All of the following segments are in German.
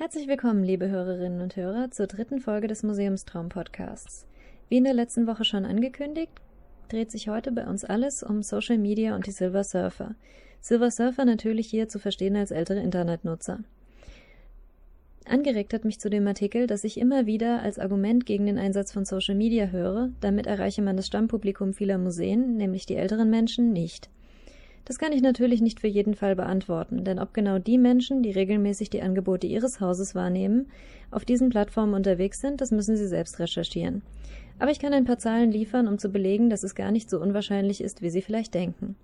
Herzlich willkommen, liebe Hörerinnen und Hörer, zur dritten Folge des Museumstraum-Podcasts. Wie in der letzten Woche schon angekündigt, dreht sich heute bei uns alles um Social Media und die Silver Surfer. Silver Surfer natürlich hier zu verstehen als ältere Internetnutzer. Angeregt hat mich zu dem Artikel, dass ich immer wieder als Argument gegen den Einsatz von Social Media höre, damit erreiche man das Stammpublikum vieler Museen, nämlich die älteren Menschen, nicht. Das kann ich natürlich nicht für jeden Fall beantworten, denn ob genau die Menschen, die regelmäßig die Angebote ihres Hauses wahrnehmen, auf diesen Plattformen unterwegs sind, das müssen Sie selbst recherchieren. Aber ich kann ein paar Zahlen liefern, um zu belegen, dass es gar nicht so unwahrscheinlich ist, wie Sie vielleicht denken.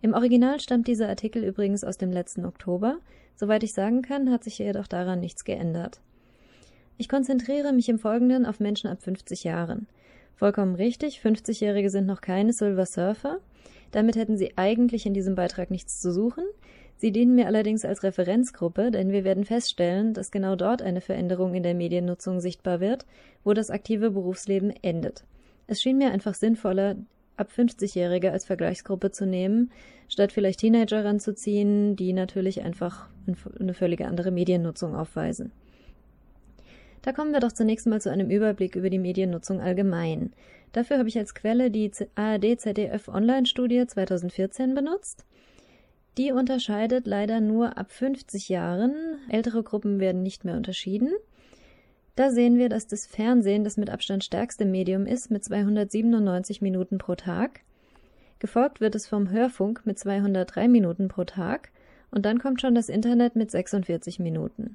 Im Original stammt dieser Artikel übrigens aus dem letzten Oktober. Soweit ich sagen kann, hat sich jedoch daran nichts geändert. Ich konzentriere mich im Folgenden auf Menschen ab 50 Jahren. Vollkommen richtig, 50-Jährige sind noch keine Silver Surfer. Damit hätten Sie eigentlich in diesem Beitrag nichts zu suchen. Sie dienen mir allerdings als Referenzgruppe, denn wir werden feststellen, dass genau dort eine Veränderung in der Mediennutzung sichtbar wird, wo das aktive Berufsleben endet. Es schien mir einfach sinnvoller, ab 50-Jährige als Vergleichsgruppe zu nehmen, statt vielleicht Teenager ranzuziehen, die natürlich einfach eine völlige andere Mediennutzung aufweisen. Da kommen wir doch zunächst mal zu einem Überblick über die Mediennutzung allgemein. Dafür habe ich als Quelle die ARD-ZDF Online-Studie 2014 benutzt. Die unterscheidet leider nur ab 50 Jahren. Ältere Gruppen werden nicht mehr unterschieden. Da sehen wir, dass das Fernsehen das mit Abstand stärkste Medium ist mit 297 Minuten pro Tag. Gefolgt wird es vom Hörfunk mit 203 Minuten pro Tag und dann kommt schon das Internet mit 46 Minuten.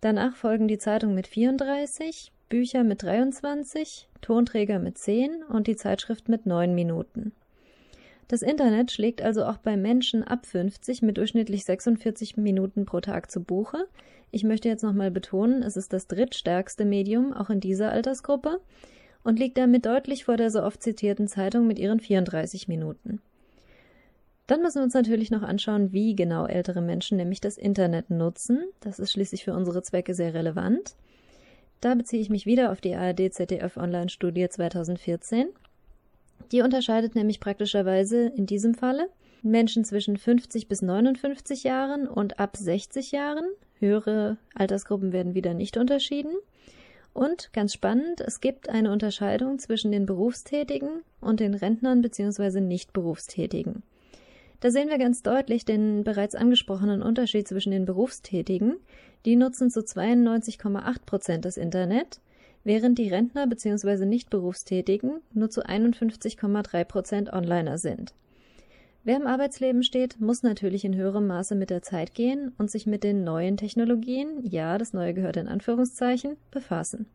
Danach folgen die Zeitung mit 34, Bücher mit 23, Tonträger mit 10 und die Zeitschrift mit 9 Minuten. Das Internet schlägt also auch bei Menschen ab 50 mit durchschnittlich 46 Minuten pro Tag zu Buche. Ich möchte jetzt nochmal betonen, es ist das drittstärkste Medium, auch in dieser Altersgruppe, und liegt damit deutlich vor der so oft zitierten Zeitung mit ihren 34 Minuten. Dann müssen wir uns natürlich noch anschauen, wie genau ältere Menschen nämlich das Internet nutzen. Das ist schließlich für unsere Zwecke sehr relevant. Da beziehe ich mich wieder auf die ARD ZDF Online-Studie 2014. Die unterscheidet nämlich praktischerweise in diesem Falle Menschen zwischen 50 bis 59 Jahren und ab 60 Jahren. Höhere Altersgruppen werden wieder nicht unterschieden. Und ganz spannend, es gibt eine Unterscheidung zwischen den Berufstätigen und den Rentnern bzw. Nicht-Berufstätigen. Da sehen wir ganz deutlich den bereits angesprochenen Unterschied zwischen den Berufstätigen. Die nutzen zu 92,8 Prozent das Internet, während die Rentner bzw. Nicht-Berufstätigen nur zu 51,3 Prozent Onliner sind. Wer im Arbeitsleben steht, muss natürlich in höherem Maße mit der Zeit gehen und sich mit den neuen Technologien, ja, das Neue gehört in Anführungszeichen, befassen.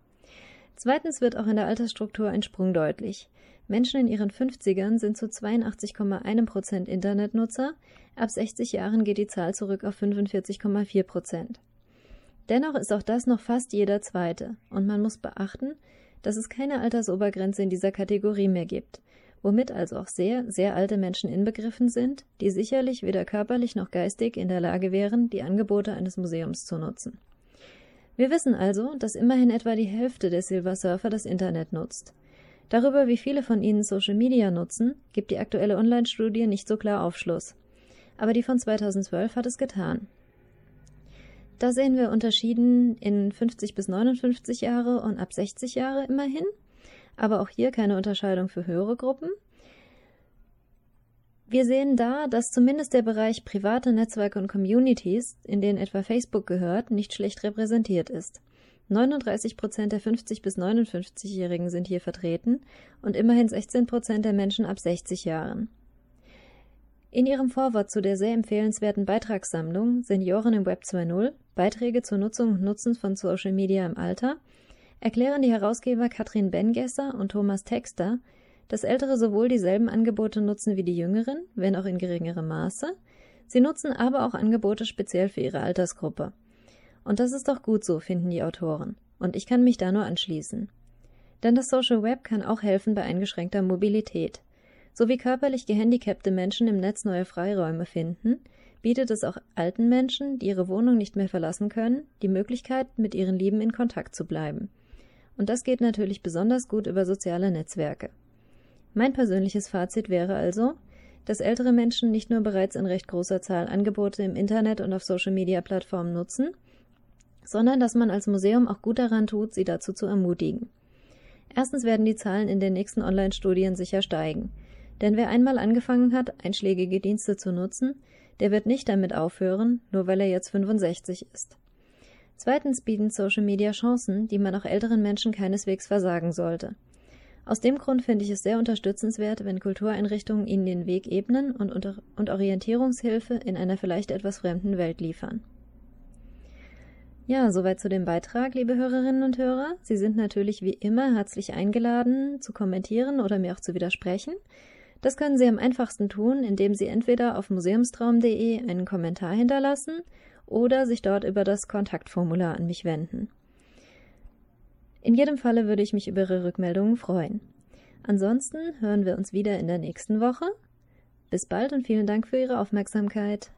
Zweitens wird auch in der Altersstruktur ein Sprung deutlich. Menschen in ihren 50ern sind zu 82,1 Prozent Internetnutzer, ab 60 Jahren geht die Zahl zurück auf 45,4 Prozent. Dennoch ist auch das noch fast jeder Zweite, und man muss beachten, dass es keine Altersobergrenze in dieser Kategorie mehr gibt, womit also auch sehr, sehr alte Menschen inbegriffen sind, die sicherlich weder körperlich noch geistig in der Lage wären, die Angebote eines Museums zu nutzen. Wir wissen also, dass immerhin etwa die Hälfte der Silver Surfer das Internet nutzt. Darüber, wie viele von ihnen Social Media nutzen, gibt die aktuelle Online-Studie nicht so klar Aufschluss. Aber die von 2012 hat es getan. Da sehen wir unterschieden in 50 bis 59 Jahre und ab 60 Jahre immerhin. Aber auch hier keine Unterscheidung für höhere Gruppen. Wir sehen da, dass zumindest der Bereich private Netzwerke und Communities, in denen etwa Facebook gehört, nicht schlecht repräsentiert ist. 39 Prozent der 50 bis 59-Jährigen sind hier vertreten und immerhin 16 Prozent der Menschen ab 60 Jahren. In ihrem Vorwort zu der sehr empfehlenswerten Beitragssammlung Senioren im Web 2.0 Beiträge zur Nutzung und Nutzen von Social Media im Alter erklären die Herausgeber Katrin Bengesser und Thomas Texter, dass Ältere sowohl dieselben Angebote nutzen wie die Jüngeren, wenn auch in geringerem Maße, sie nutzen aber auch Angebote speziell für ihre Altersgruppe. Und das ist doch gut so, finden die Autoren. Und ich kann mich da nur anschließen. Denn das Social Web kann auch helfen bei eingeschränkter Mobilität. So wie körperlich gehandicapte Menschen im Netz neue Freiräume finden, bietet es auch alten Menschen, die ihre Wohnung nicht mehr verlassen können, die Möglichkeit, mit ihren Lieben in Kontakt zu bleiben. Und das geht natürlich besonders gut über soziale Netzwerke. Mein persönliches Fazit wäre also, dass ältere Menschen nicht nur bereits in recht großer Zahl Angebote im Internet und auf Social-Media-Plattformen nutzen, sondern dass man als Museum auch gut daran tut, sie dazu zu ermutigen. Erstens werden die Zahlen in den nächsten Online-Studien sicher steigen. Denn wer einmal angefangen hat, einschlägige Dienste zu nutzen, der wird nicht damit aufhören, nur weil er jetzt 65 ist. Zweitens bieten Social Media Chancen, die man auch älteren Menschen keineswegs versagen sollte. Aus dem Grund finde ich es sehr unterstützenswert, wenn Kultureinrichtungen ihnen den Weg ebnen und, und Orientierungshilfe in einer vielleicht etwas fremden Welt liefern. Ja, soweit zu dem Beitrag, liebe Hörerinnen und Hörer. Sie sind natürlich wie immer herzlich eingeladen, zu kommentieren oder mir auch zu widersprechen. Das können Sie am einfachsten tun, indem Sie entweder auf museumstraum.de einen Kommentar hinterlassen oder sich dort über das Kontaktformular an mich wenden. In jedem Falle würde ich mich über Ihre Rückmeldungen freuen. Ansonsten hören wir uns wieder in der nächsten Woche. Bis bald und vielen Dank für Ihre Aufmerksamkeit.